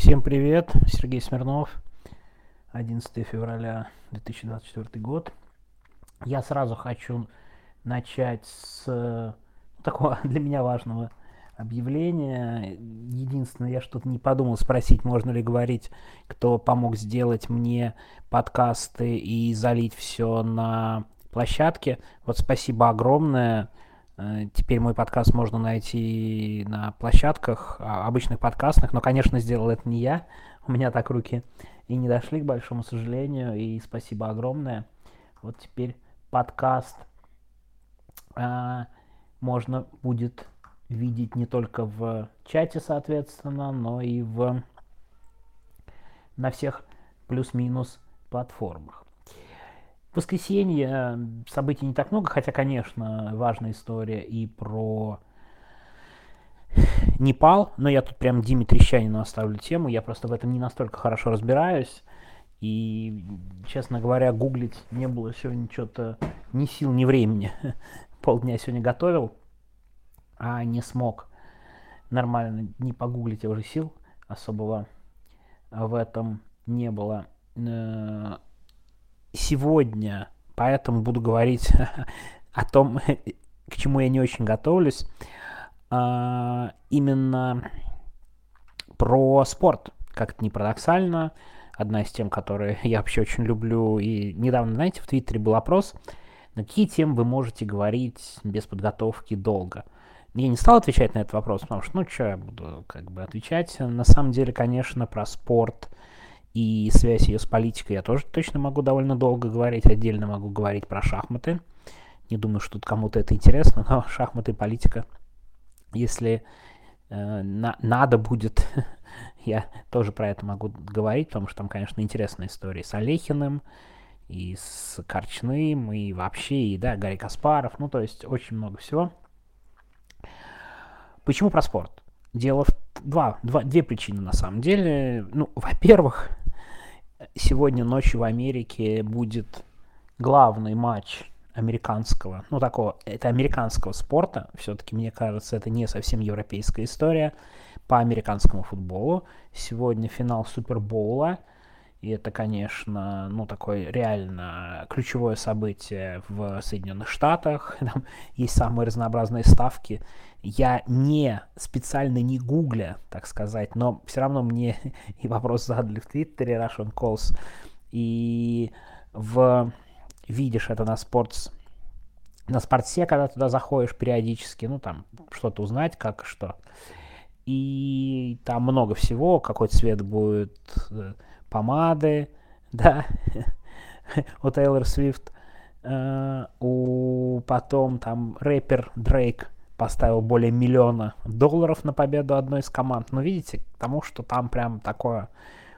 Всем привет, Сергей Смирнов, 11 февраля 2024 год. Я сразу хочу начать с ну, такого для меня важного объявления. Единственное, я что-то не подумал спросить, можно ли говорить, кто помог сделать мне подкасты и залить все на площадке. Вот спасибо огромное. Э, теперь мой подкаст можно найти на площадках а, обычных подкастных, но, конечно, сделал это не я. У меня так руки и не дошли, к большому сожалению, и спасибо огромное. Вот теперь подкаст а, можно будет видеть не только в чате, соответственно, но и в на всех плюс-минус платформах. В воскресенье э, событий не так много, хотя, конечно, важная история и про Непал, но я тут прям Диме Трещанину оставлю тему, я просто в этом не настолько хорошо разбираюсь, и, честно говоря, гуглить не было сегодня что-то ни сил, ни времени. Полдня сегодня готовил, а не смог нормально не погуглить, я уже сил особого в этом не было. Сегодня, поэтому буду говорить о том, к чему я не очень готовлюсь, а, именно про спорт. Как это не парадоксально, одна из тем, которые я вообще очень люблю. И недавно, знаете, в Твиттере был опрос, на какие темы вы можете говорить без подготовки долго. Я не стал отвечать на этот вопрос, потому что, ну, что я буду как бы отвечать. На самом деле, конечно, про спорт – и связь ее с политикой я тоже точно могу довольно долго говорить. Отдельно могу говорить про шахматы. Не думаю, что тут кому-то это интересно, но шахматы и политика, если э, на, надо будет, я тоже про это могу говорить, потому что там, конечно, интересная история с Олехиным, и с Корчным, и вообще, и, да, Гарри Каспаров, ну, то есть очень много всего. Почему про спорт? Дело в два, два, две причины на самом деле. Ну, во-первых, сегодня ночью в Америке будет главный матч американского, ну такого, это американского спорта, все-таки, мне кажется, это не совсем европейская история, по американскому футболу. Сегодня финал Супербоула, и это, конечно, ну, такое реально ключевое событие в Соединенных Штатах. Там есть самые разнообразные ставки. Я не специально не гугля, так сказать, но все равно мне и вопрос задали в Твиттере Russian Calls. И в видишь это на спортс на спорте, когда туда заходишь периодически, ну там что-то узнать, как и что. И там много всего, какой цвет будет э, помады, да, у Тейлор Свифт, э, у потом там рэпер Дрейк поставил более миллиона долларов на победу одной из команд. Но видите, потому что там прям такое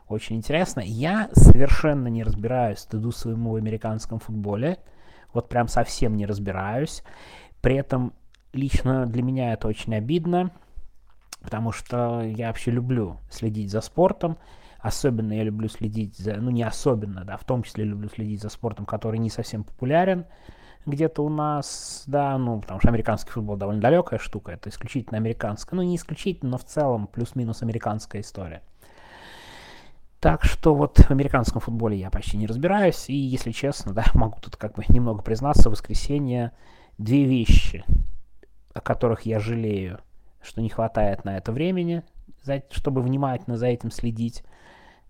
очень интересно. Я совершенно не разбираюсь, стыду своему в американском футболе. Вот прям совсем не разбираюсь. При этом лично для меня это очень обидно, потому что я вообще люблю следить за спортом. Особенно я люблю следить за, ну не особенно, да, в том числе люблю следить за спортом, который не совсем популярен где-то у нас, да, ну, потому что американский футбол довольно далекая штука, это исключительно американская, ну не исключительно, но в целом плюс-минус американская история. Так что вот в американском футболе я почти не разбираюсь, и если честно, да, могу тут как бы немного признаться, в воскресенье две вещи, о которых я жалею, что не хватает на это времени, чтобы внимательно за этим следить.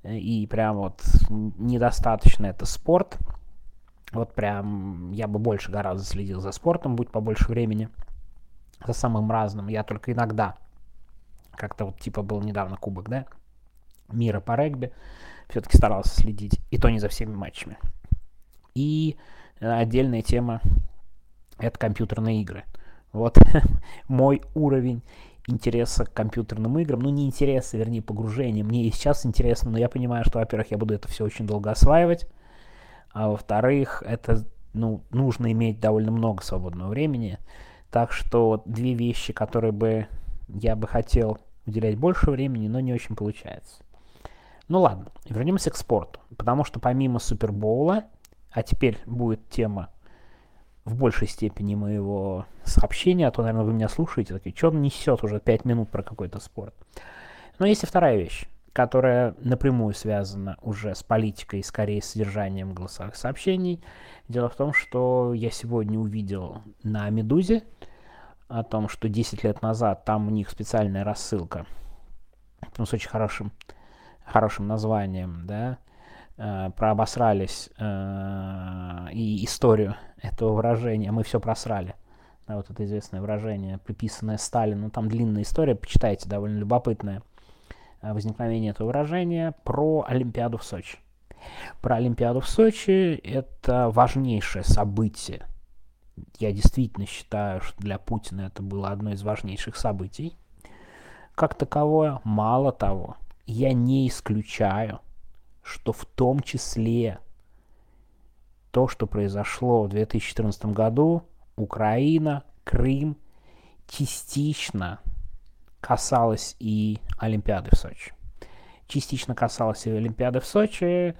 И прям вот недостаточно это спорт. Вот прям я бы больше гораздо следил за спортом, будь побольше времени. За самым разным. Я только иногда. Как-то вот типа был недавно кубок, да? Мира по регби. Все-таки старался следить. И то не за всеми матчами. И отдельная тема это компьютерные игры. Вот мой уровень интереса к компьютерным играм. Ну, не интереса, вернее, погружения. Мне и сейчас интересно, но я понимаю, что, во-первых, я буду это все очень долго осваивать, а во-вторых, это, ну, нужно иметь довольно много свободного времени. Так что две вещи, которые бы я бы хотел уделять больше времени, но не очень получается. Ну ладно, вернемся к спорту. Потому что помимо Супербоула, а теперь будет тема в большей степени моего сообщения, а то, наверное, вы меня слушаете, такие, что он несет уже 5 минут про какой-то спорт. Но есть и вторая вещь. которая напрямую связана уже с политикой, скорее с содержанием голосовых сообщений. Дело в том, что я сегодня увидел на «Медузе» о том, что 10 лет назад там у них специальная рассылка с очень хорошим, хорошим названием, да, э, прообосрались э, и историю этого выражения «мы все просрали». Да, вот это известное выражение, приписанное Сталину. Там длинная история, почитайте, довольно любопытная Э, возникновения этого выражения про Олимпиаду в Сочи. Про Олимпиаду в Сочи это важнейшее событие. Я действительно считаю, что для Путина это было одно из важнейших событий. Как таковое, мало того, я не исключаю, что в том числе то, что произошло в 2014 году, Украина, Крым, частично касалось и Олимпиады в Сочи. Частично касалось и Олимпиады в Сочи,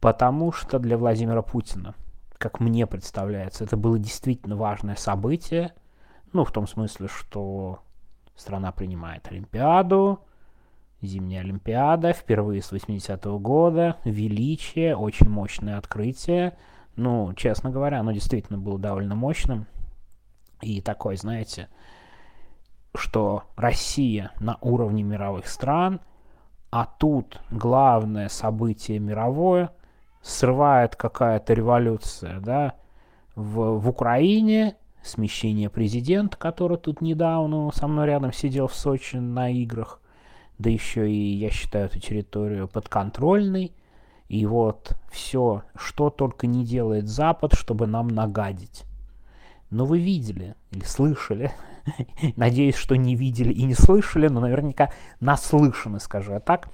потому что для Владимира Путина, как мне представляется, это было действительно важное событие, ну, в том смысле, что страна принимает Олимпиаду, зимняя Олимпиада, впервые с 80-го года, величие, очень мощное открытие. Ну, честно говоря, оно действительно было довольно мощным. И такой, знаете, что Россия на уровне мировых стран, а тут главное событие мировое, срывает какая-то революция, да, в, в Украине, смещение президента, который тут недавно со мной рядом сидел в Сочи на играх, да еще и, я считаю, эту территорию подконтрольной, и вот все, что только не делает Запад, чтобы нам нагадить. Но вы видели или слышали, надеюсь, что не видели и не слышали, но наверняка наслышаны, скажу я так,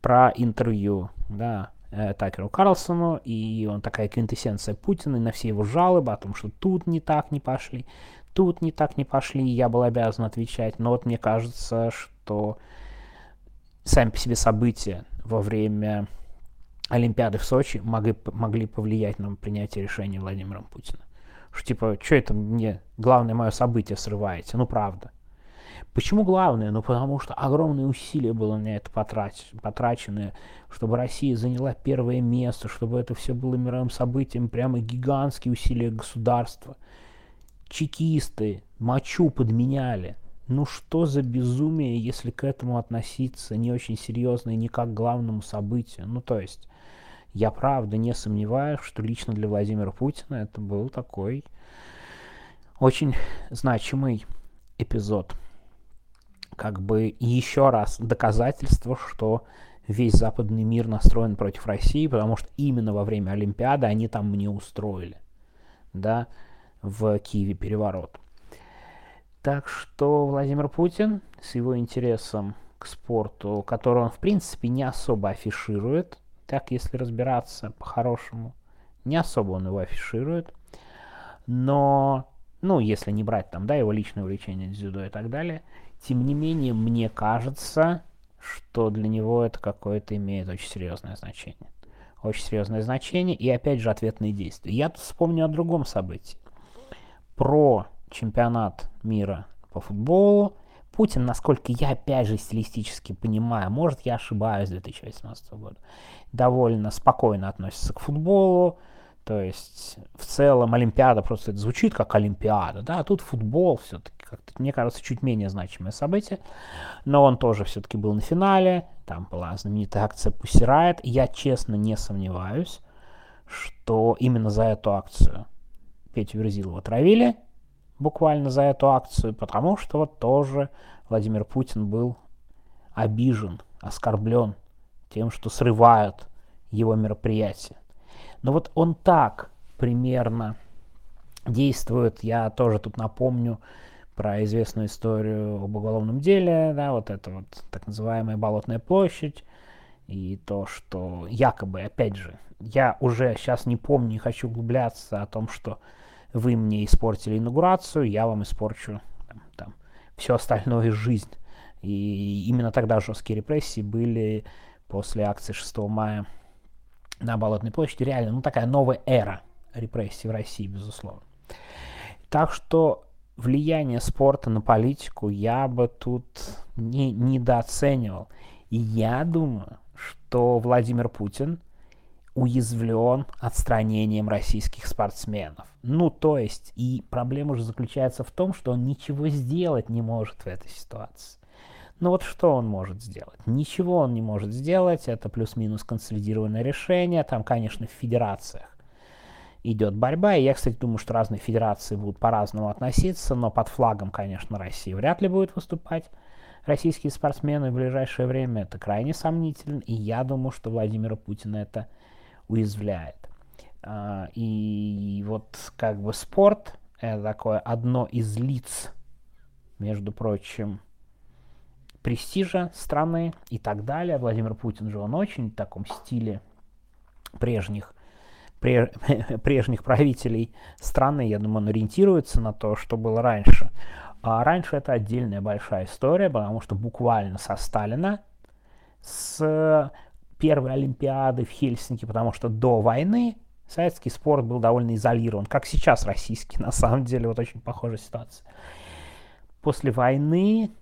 про интервью, да, э, Такеру Карлсону, и он такая квинтэссенция Путина, и на все его жалобы о том, что тут не так не пошли, тут не так не пошли, я был обязан отвечать, но вот мне кажется, что сами по себе события во время Олимпиады в Сочи могли, могли повлиять на принятие решения Владимиром Путиным что типа, что это мне главное мое событие срываете? Ну, правда. Почему главное? Ну, потому что огромные усилия было на это потрачено, потрачены, чтобы Россия заняла первое место, чтобы это все было мировым событием, прямо гигантские усилия государства. Чекисты мочу подменяли. Ну что за безумие, если к этому относиться не очень серьезно и не как к главному событию? Ну то есть, я правда не сомневаюсь, что лично для Владимира Путина это был такой очень значимый эпизод. Как бы еще раз доказательство, что весь западный мир настроен против России, потому что именно во время Олимпиады они там мне устроили, да, в Киеве переворот. Так что Владимир Путин с его интересом к спорту, который он в принципе не особо афиширует, так, если разбираться по-хорошему, не особо он его афиширует. Но, ну, если не брать там, да, его личное увлечение дзюдо и так далее, тем не менее, мне кажется, что для него это какое-то имеет очень серьезное значение. Очень серьезное значение и, опять же, ответные действия. Я тут вспомню о другом событии. Про чемпионат мира по футболу. Путин, насколько я, опять же, стилистически понимаю, может, я ошибаюсь 2018 года, довольно спокойно относится к футболу. То есть в целом Олимпиада просто это звучит как Олимпиада, да, а тут футбол все-таки как-то, мне кажется, чуть менее значимое событие. Но он тоже все-таки был на финале, там была знаменитая акция Riot. Я честно не сомневаюсь, что именно за эту акцию Петю Верзилова травили, буквально за эту акцию, потому что вот тоже Владимир Путин был обижен, оскорблен тем, что срывают его мероприятия. Но вот он так примерно действует. Я тоже тут напомню про известную историю об уголовном деле, да, вот это вот так называемая Болотная площадь, и то, что якобы, опять же, я уже сейчас не помню, не хочу углубляться о том, что вы мне испортили инаугурацию, я вам испорчу там, там, все остальное жизнь. И именно тогда жесткие репрессии были после акции 6 мая на Болотной площади. Реально, ну такая новая эра репрессий в России, безусловно. Так что влияние спорта на политику я бы тут не, недооценивал. И я думаю, что Владимир Путин уязвлен отстранением российских спортсменов. Ну, то есть, и проблема уже заключается в том, что он ничего сделать не может в этой ситуации. Ну вот что он может сделать? Ничего он не может сделать, это плюс-минус консолидированное решение, там, конечно, в федерациях идет борьба, и я, кстати, думаю, что разные федерации будут по-разному относиться, но под флагом, конечно, России вряд ли будет выступать российские спортсмены в ближайшее время, это крайне сомнительно, и я думаю, что Владимира Путина это уязвляет. А, и вот как бы спорт — это такое одно из лиц, между прочим, престижа страны и так далее. Владимир Путин же он очень в таком стиле прежних прежних правителей страны, я думаю, он ориентируется на то, что было раньше. А раньше это отдельная большая история, потому что буквально со Сталина, с первой Олимпиады в Хельсинки, потому что до войны советский спорт был довольно изолирован, как сейчас российский, на самом деле, вот очень похожая ситуация. После войны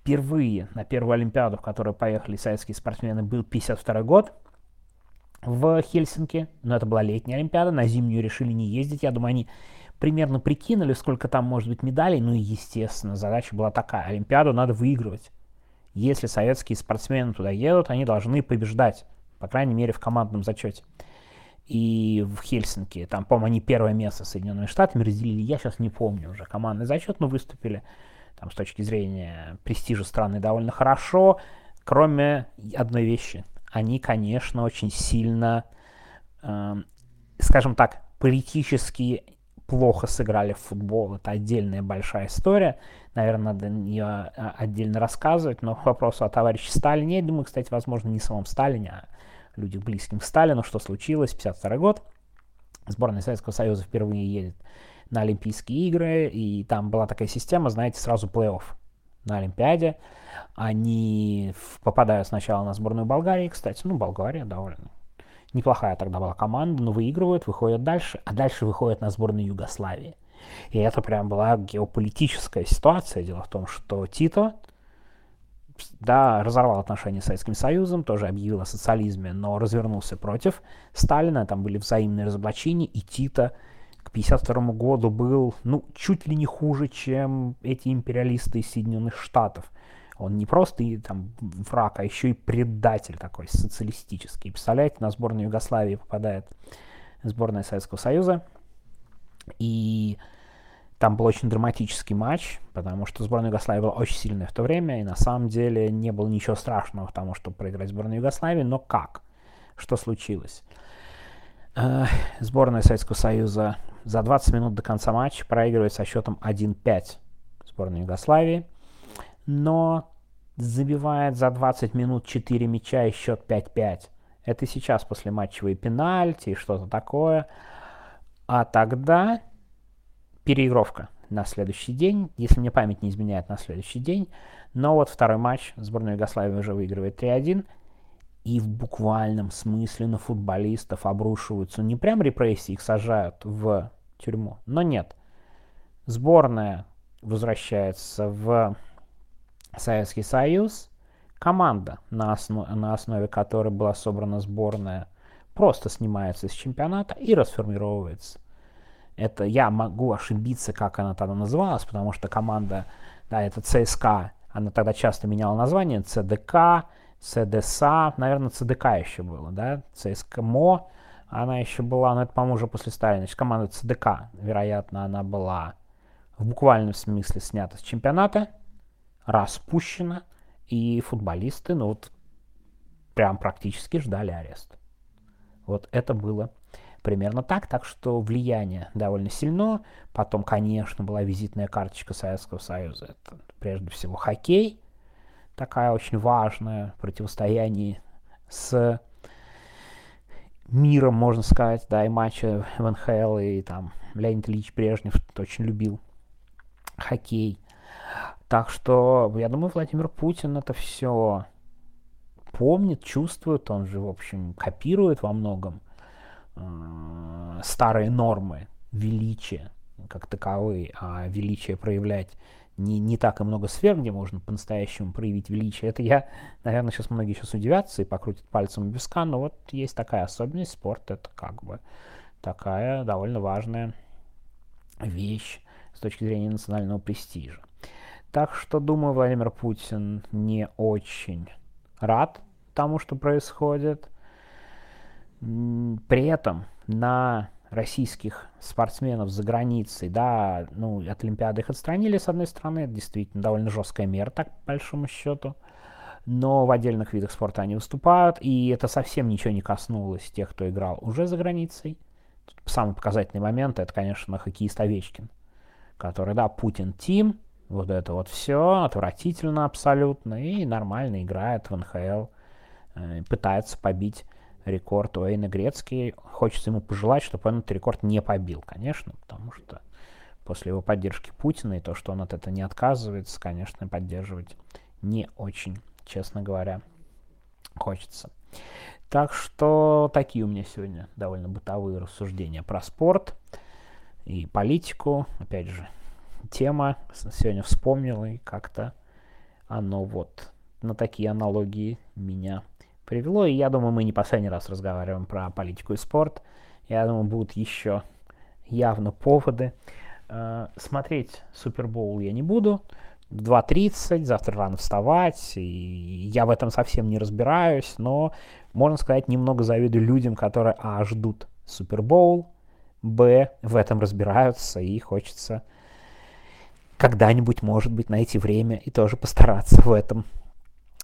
впервые на первую Олимпиаду, в которую поехали советские спортсмены, был 52 год в Хельсинки, но это была летняя Олимпиада, на зимнюю решили не ездить, я думаю, они примерно прикинули, сколько там может быть медалей, ну и, естественно, задача была такая, Олимпиаду надо выигрывать. Если советские спортсмены туда едут, они должны побеждать, по крайней мере, в командном зачете. И в Хельсинки, там, по-моему, они первое место с Соединенными Штатами разделили, я сейчас не помню уже командный зачет, но выступили там, с точки зрения престижа страны довольно хорошо, кроме одной вещи. Они, конечно, очень сильно, э, скажем так, политически плохо сыграли в футбол. Это отдельная большая история. Наверное, надо ее а, отдельно рассказывать. Но к вопросу о товарище Сталине, я думаю, кстати, возможно, не самом Сталине, а людях близким к Сталину, что случилось, 52 год. Сборная Советского Союза впервые едет на Олимпийские игры, и там была такая система, знаете, сразу плей-офф на Олимпиаде. Они попадают сначала на сборную Болгарии, кстати, ну, Болгария довольно неплохая тогда была команда, но выигрывают, выходят дальше, а дальше выходят на сборную Югославии. И это прям была геополитическая ситуация. Дело в том, что Тито, да, разорвал отношения с Советским Союзом, тоже объявил о социализме, но развернулся против Сталина, там были взаимные разоблачения, и Тито к 1952 году был, ну, чуть ли не хуже, чем эти империалисты из Соединенных Штатов. Он не просто и, там, враг, а еще и предатель такой социалистический. Представляете, на сборную Югославии попадает сборная Советского Союза. И там был очень драматический матч, потому что сборная Югославии была очень сильная в то время, и на самом деле не было ничего страшного в том, чтобы проиграть сборную Югославии, но как? Что случилось? Э, сборная Советского Союза за 20 минут до конца матча проигрывает со счетом 1-5 сборной Югославии но забивает за 20 минут 4 мяча и счет 5-5. Это сейчас после матчевые пенальти и что-то такое. А тогда переигровка на следующий день, если мне память не изменяет, на следующий день. Но вот второй матч сборная Югославии уже выигрывает 3-1. И в буквальном смысле на футболистов обрушиваются не прям репрессии, их сажают в тюрьму, но нет. Сборная возвращается в Советский Союз, команда, на, основ, на основе которой была собрана сборная, просто снимается из чемпионата и расформировывается. Это я могу ошибиться, как она тогда называлась, потому что команда, да, это ЦСКА, она тогда часто меняла название, ЦДК, ЦДСА, наверное, ЦДК еще было, да, ЦСКМО, она еще была, но это, по-моему, уже после Сталина, значит, команда ЦДК, вероятно, она была в буквальном смысле снята с чемпионата, распущена, и футболисты, ну вот, прям практически ждали арест. Вот это было примерно так, так что влияние довольно сильно. Потом, конечно, была визитная карточка Советского Союза. Это прежде всего хоккей, такая очень важная противостояние с миром, можно сказать, да, и матчи в НХЛ, и там Леонид Ильич Брежнев очень любил хоккей. Так что, я думаю, Владимир Путин это все помнит, чувствует, он же, в общем, копирует во многом э, старые нормы величия как таковые, а величие проявлять не, не так и много сфер, где можно по-настоящему проявить величие. Это я, наверное, сейчас многие сейчас удивятся и покрутят пальцем в виска, но вот есть такая особенность. Спорт — это как бы такая довольно важная вещь с точки зрения национального престижа. Так что, думаю, Владимир Путин не очень рад тому, что происходит. При этом на российских спортсменов за границей, да, ну, от Олимпиады их отстранили, с одной стороны, это действительно довольно жесткая мера, так, по большому счету, но в отдельных видах спорта они выступают, и это совсем ничего не коснулось тех, кто играл уже за границей. Тут самый показательный момент, это, конечно, хоккеист Овечкин, который, да, Путин Тим, вот это вот все, отвратительно абсолютно, и нормально играет в НХЛ, э, пытается побить рекорд Уэйна Грецкий. Хочется ему пожелать, чтобы он этот рекорд не побил, конечно, потому что после его поддержки Путина и то, что он от этого не отказывается, конечно, поддерживать не очень, честно говоря, хочется. Так что такие у меня сегодня довольно бытовые рассуждения про спорт и политику. Опять же, тема сегодня вспомнил и как-то оно вот на такие аналогии меня привело. И я думаю, мы не последний раз разговариваем про политику и спорт. Я думаю, будут еще явно поводы. Э, смотреть Супербоул я не буду. В 2.30, завтра рано вставать, и я в этом совсем не разбираюсь, но, можно сказать, немного завидую людям, которые, а, ждут Супербоул, б, в этом разбираются, и хочется когда-нибудь, может быть, найти время и тоже постараться в этом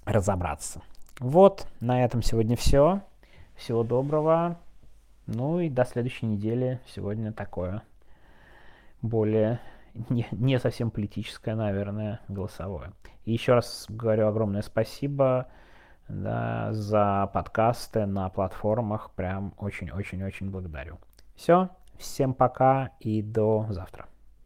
разобраться. Вот, на этом сегодня все. Всего доброго. Ну и до следующей недели. Сегодня такое более не, не совсем политическое, наверное, голосовое. И еще раз говорю огромное спасибо да, за подкасты на платформах. Прям очень-очень-очень благодарю. Все, всем пока и до завтра.